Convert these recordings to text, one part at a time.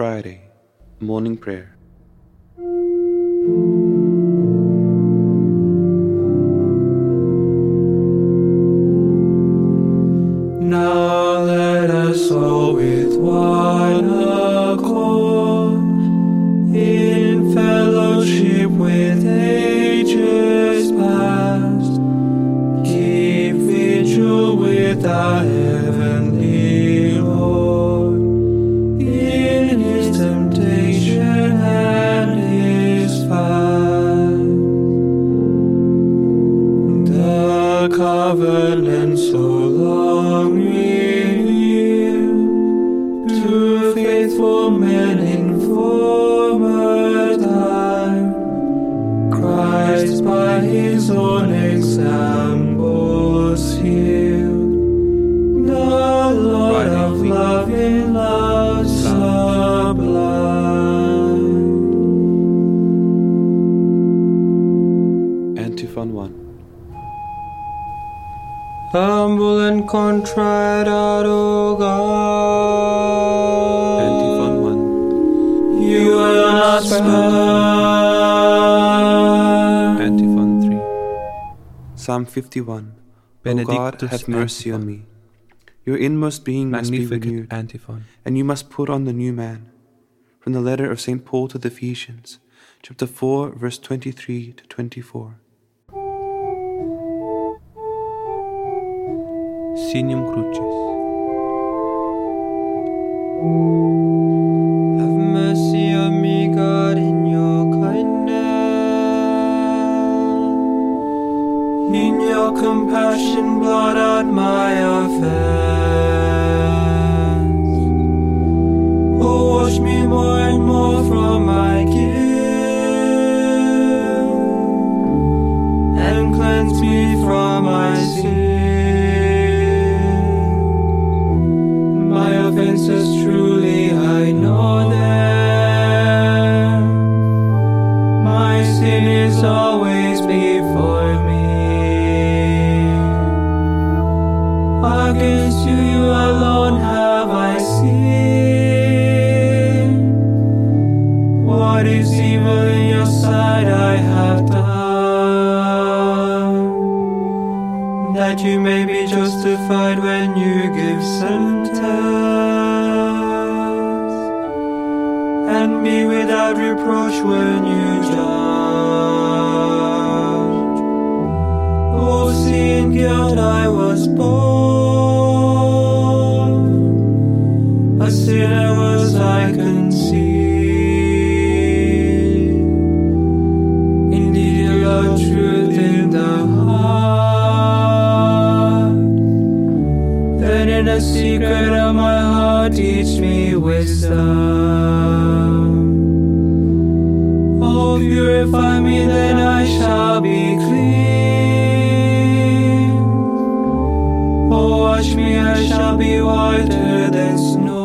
Friday, Morning Prayer. Contrite art, O God. Antiphon 1. You will not spare. Antiphon 3. Psalm 51. O God, Benedictus have mercy on me. Your inmost being must be Magnificat renewed, antiphon. and you must put on the new man. From the letter of St. Paul to the Ephesians, chapter 4, verse 23 to 24. Signum Crucis. Have mercy on me, God, in your kindness. In your compassion, blot out my offense. Sin is always before me. Against you, you alone have I sinned. What is evil in your sight I have done, that you may be justified when you give sentence, and be without reproach when you guilt I was born, a sinner was I conceived. Indeed, you love truth in the heart. Then in the secret of my heart, teach me wisdom. Oh, purify me, then I shall shall be whiter than snow.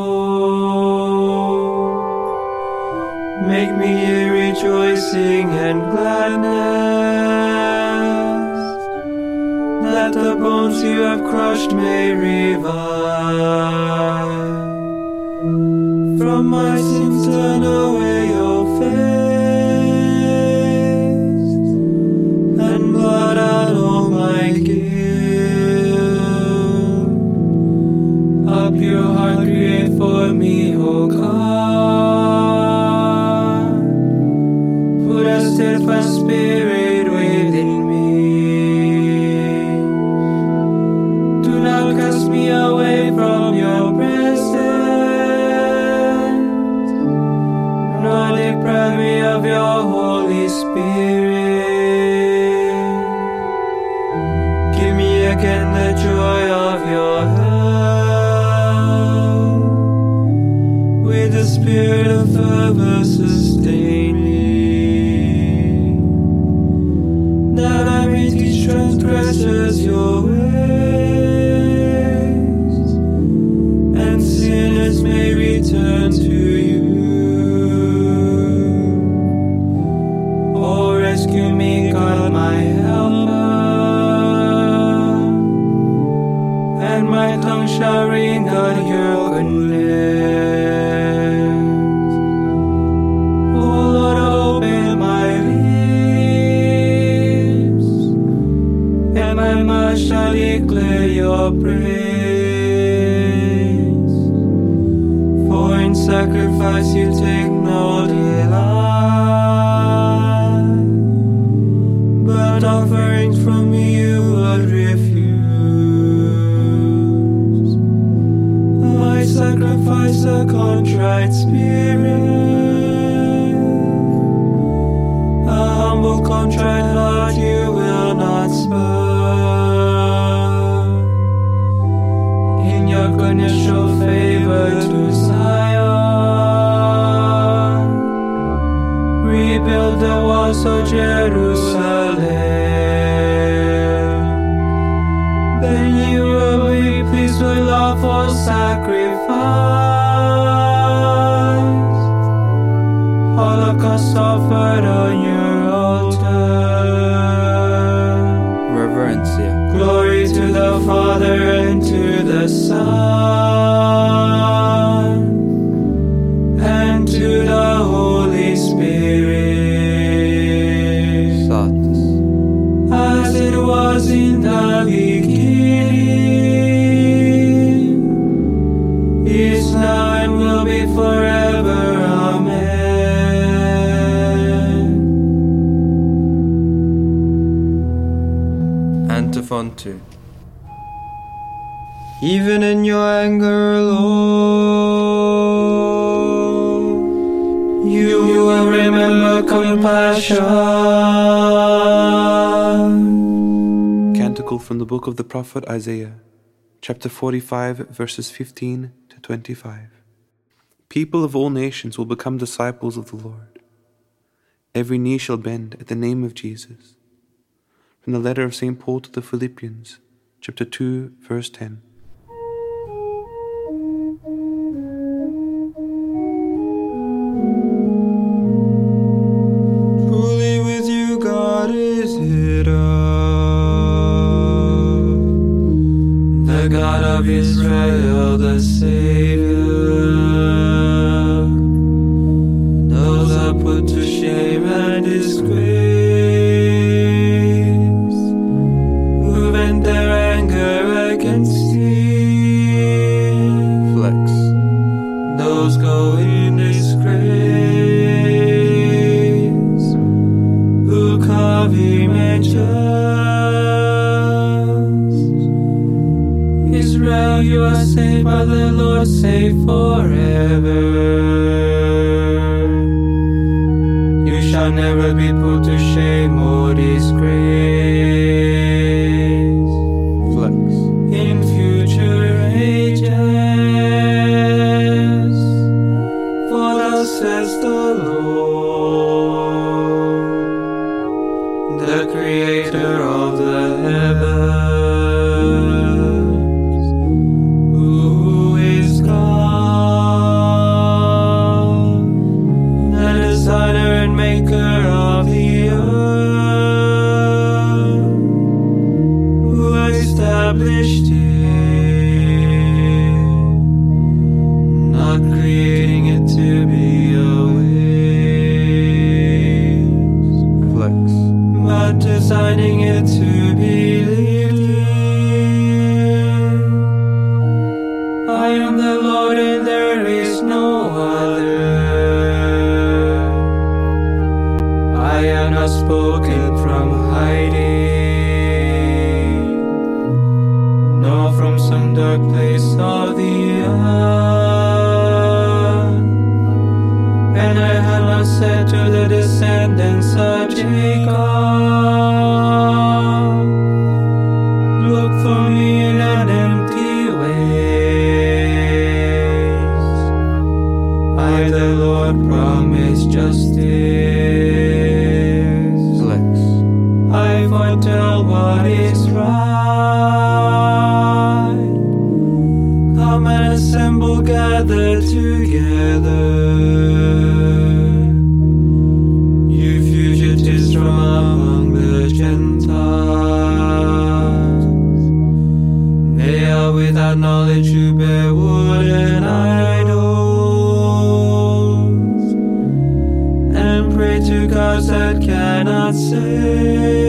Make me a rejoicing and gladness, that the bones you have crushed may revive. From my sins turn away Teach transgressors your ways, and sinners may return to you. Oh, rescue me, God, my helper, and my tongue shall ring out your the Father and to the Son. even in your anger, Lord. You will remember compassion. Canticle from the book of the prophet Isaiah, chapter 45, verses 15 to 25. People of all nations will become disciples of the Lord. Every knee shall bend at the name of Jesus. From the letter of St. Paul to the Philippians, chapter 2, verse 10. scars that cannot save.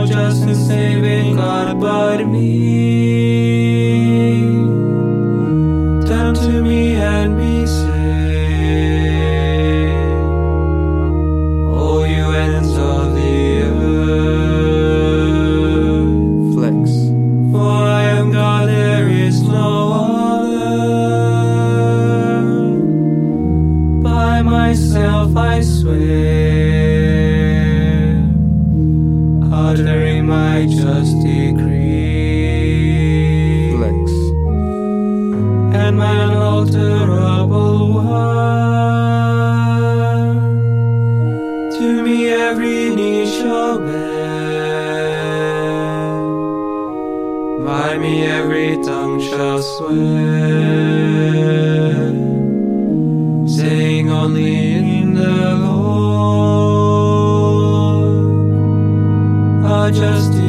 There is no just and saving God but me. Me every tongue shall swear, saying only in the Lord. I just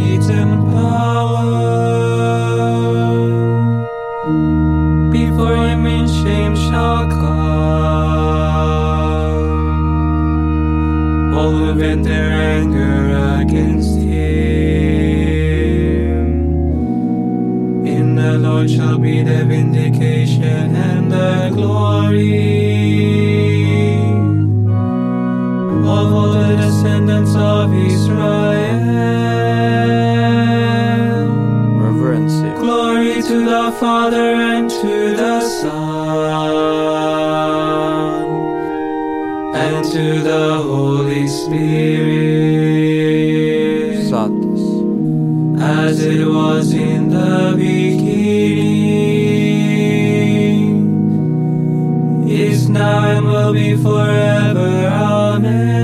Father and to the Son and to the Holy Spirit, Satis. as it was in the beginning, is now and will be forever. Amen.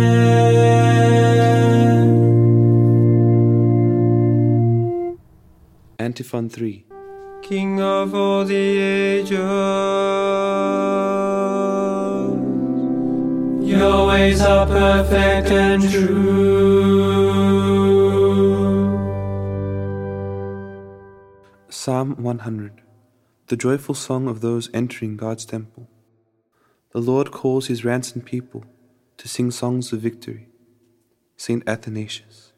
Antiphon 3. King of all the ages, your ways are perfect and true. Psalm 100. The joyful song of those entering God's temple. The Lord calls his ransomed people to sing songs of victory. Saint Athanasius.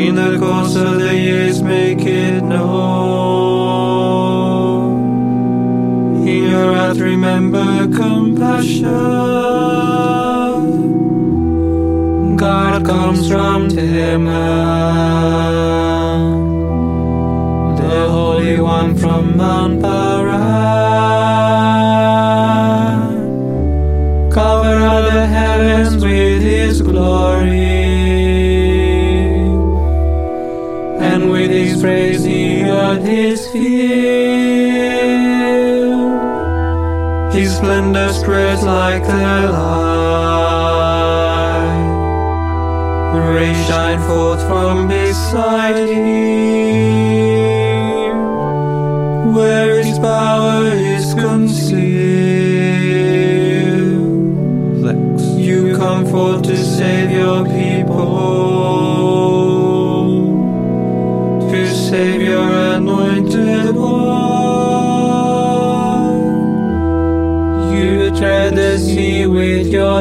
In the course of the years, make it known. Wrath, remember compassion. God comes from Teman, the Holy One from Mount Paran. Cover all the heavens with His glory, praise the earth is filled. His splendor spreads like the light. Rays shine forth from beside him,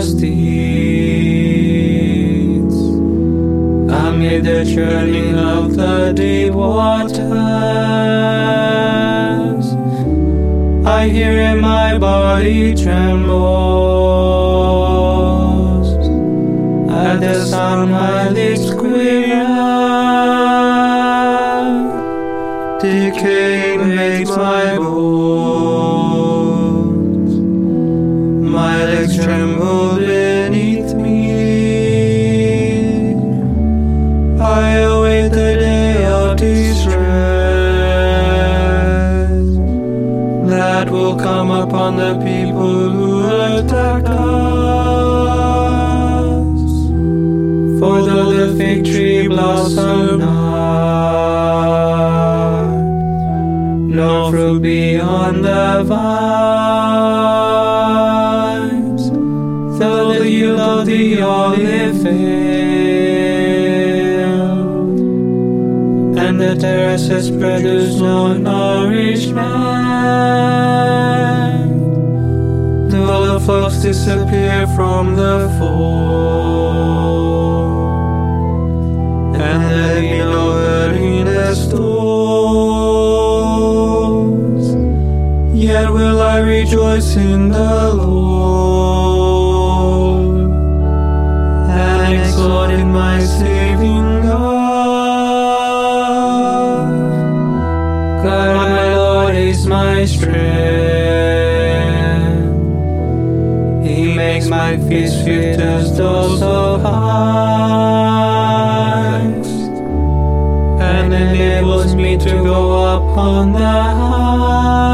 steeds. Amid the churning of the deep waters, I hear my body trembles. At the sound, my lips quiver. Decay makes my bones, my legs tremble. The vines, though the yield the olive fail, and the terraces produce no nourishment, though the flocks disappear from the fold, and no herd in the stalls. Yet will I rejoice in the Lord and exalt in my saving God. God, my Lord, is my strength. He makes my feet swift as those of hinds and enables me to go upon the heights.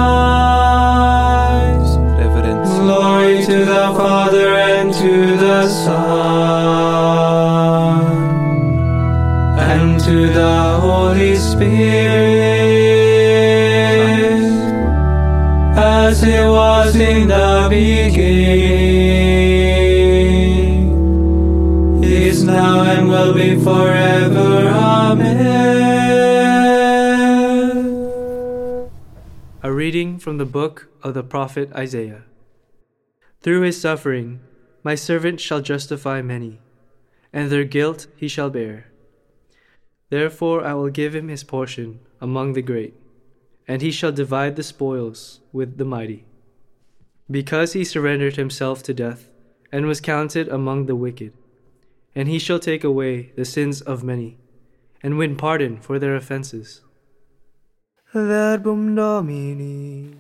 To the Holy Spirit, as it was in the beginning, is now and will be forever. Amen. A reading from the book of the prophet Isaiah. Through his suffering, my servant shall justify many, and their guilt he shall bear. Therefore I will give him his portion among the great, and he shall divide the spoils with the mighty. Because he surrendered himself to death, and was counted among the wicked, and he shall take away the sins of many, and win pardon for their offenses. Verbum Domini.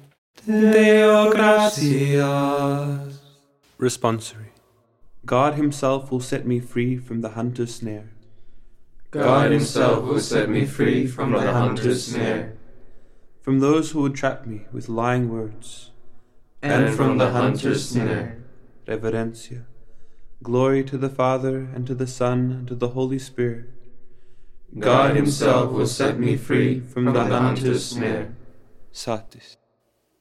Deo gratias. Responsory. God Himself will set me free from the hunter's snare. God Himself will set me free from the hunter's snare, From those who would trap me with lying words. and from the hunter's snare. Reverencia. Glory to the Father, and to the Son, and to the Holy Spirit. God Himself will set me free from the hunter's snare. Satis.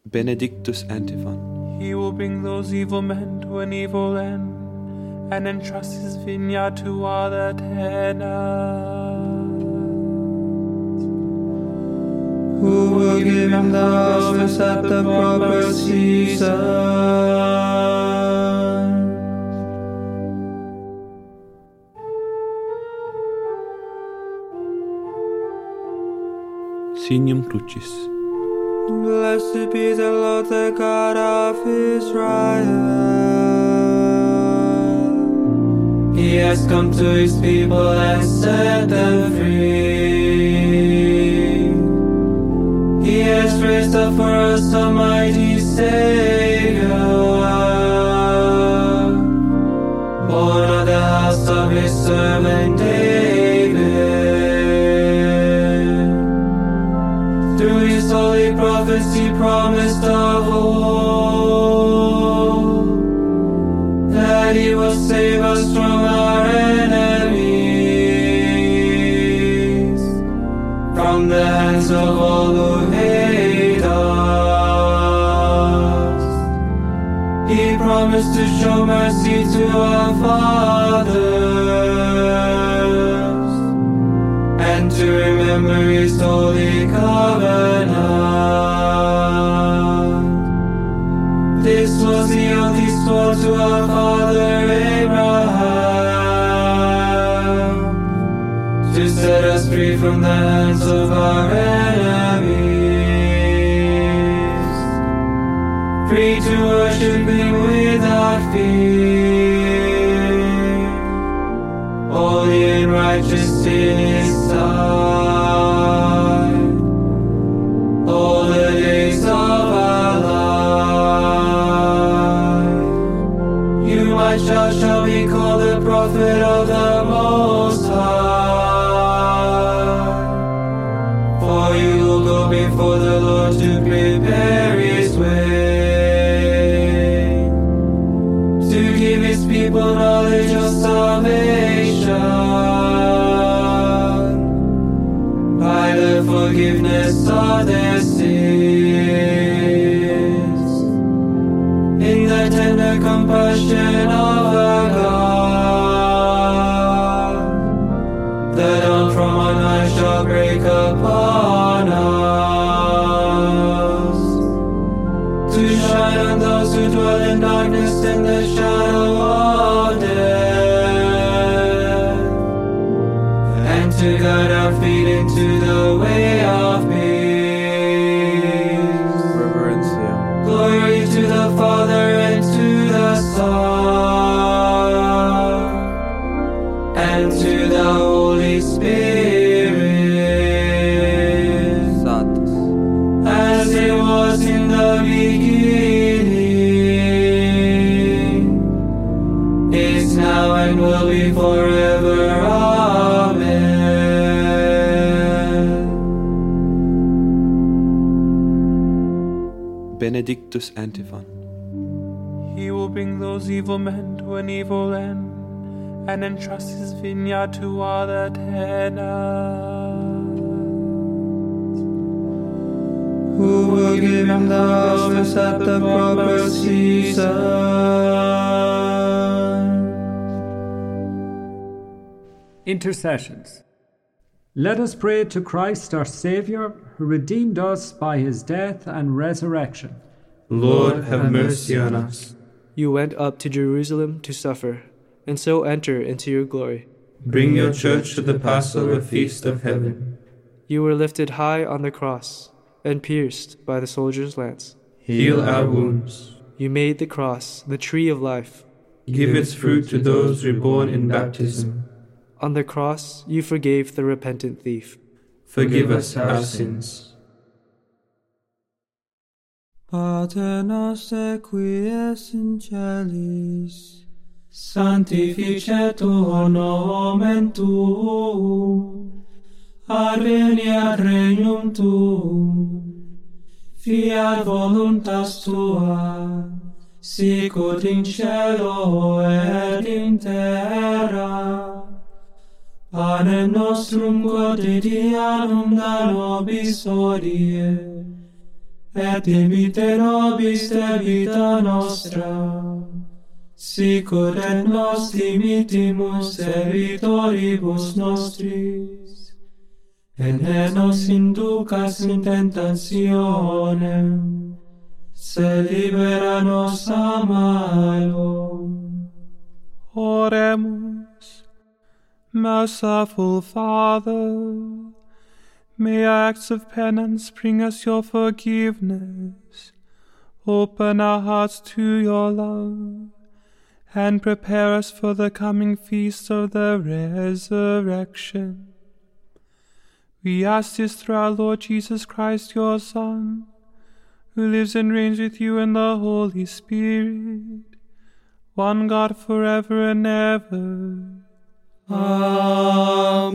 Benedictus Antiphon. He will bring those evil men to an evil end and entrust his vineyard to other tenants. Who will give him the harvest at the proper season? Signum Crucis. Blessed be the Lord, the God of Israel. He has come to his people and set them free. He has raised up for us a mighty Savior, promised to show mercy to our fathers and to remember his holy covenant. This was the oath he swore to our father Abraham to set us free from the hands of our enemies, free to worship him without fear holy and righteous in his sight. All the days of our life, you my child his people knowledge of salvation by the forgiveness of their sins. In the tender compassion Benedictus Antiphon. He will bring those evil men to an evil end and entrust his vineyard to other tenants. Who will give him the harvest at the proper season? Intercessions. Let us pray to Christ our Saviour, who redeemed us by his death and resurrection. Lord, have mercy on us. You went up to Jerusalem to suffer, and so enter into your glory. Bring your church to the Passover feast of heaven. You were lifted high on the cross, and pierced by the soldier's lance. Heal our wounds. You made the cross the tree of life. Give its fruit to those reborn in baptism. On the cross, you forgave the repentant thief. Forgive us our sins. Pater noster qui es in celis, sanctificetur nomen tuum, adveniat regnum tuum, fiat voluntas tua, sicut in cielo et in terra. Panem nostrum quotidianum da nobis hodie, et imite nobis debita nostra, sicut et nos dimitimus debitoribus nostris, et ne nos inducas in tentationem, se libera nos a malo. Oremus. Merciful Father, may our acts of penance bring us your forgiveness. Open our hearts to your love, and prepare us for the coming feast of the resurrection. We ask this through our Lord Jesus Christ, your Son, who lives and reigns with you in the Holy Spirit, one God forever and ever. Amen.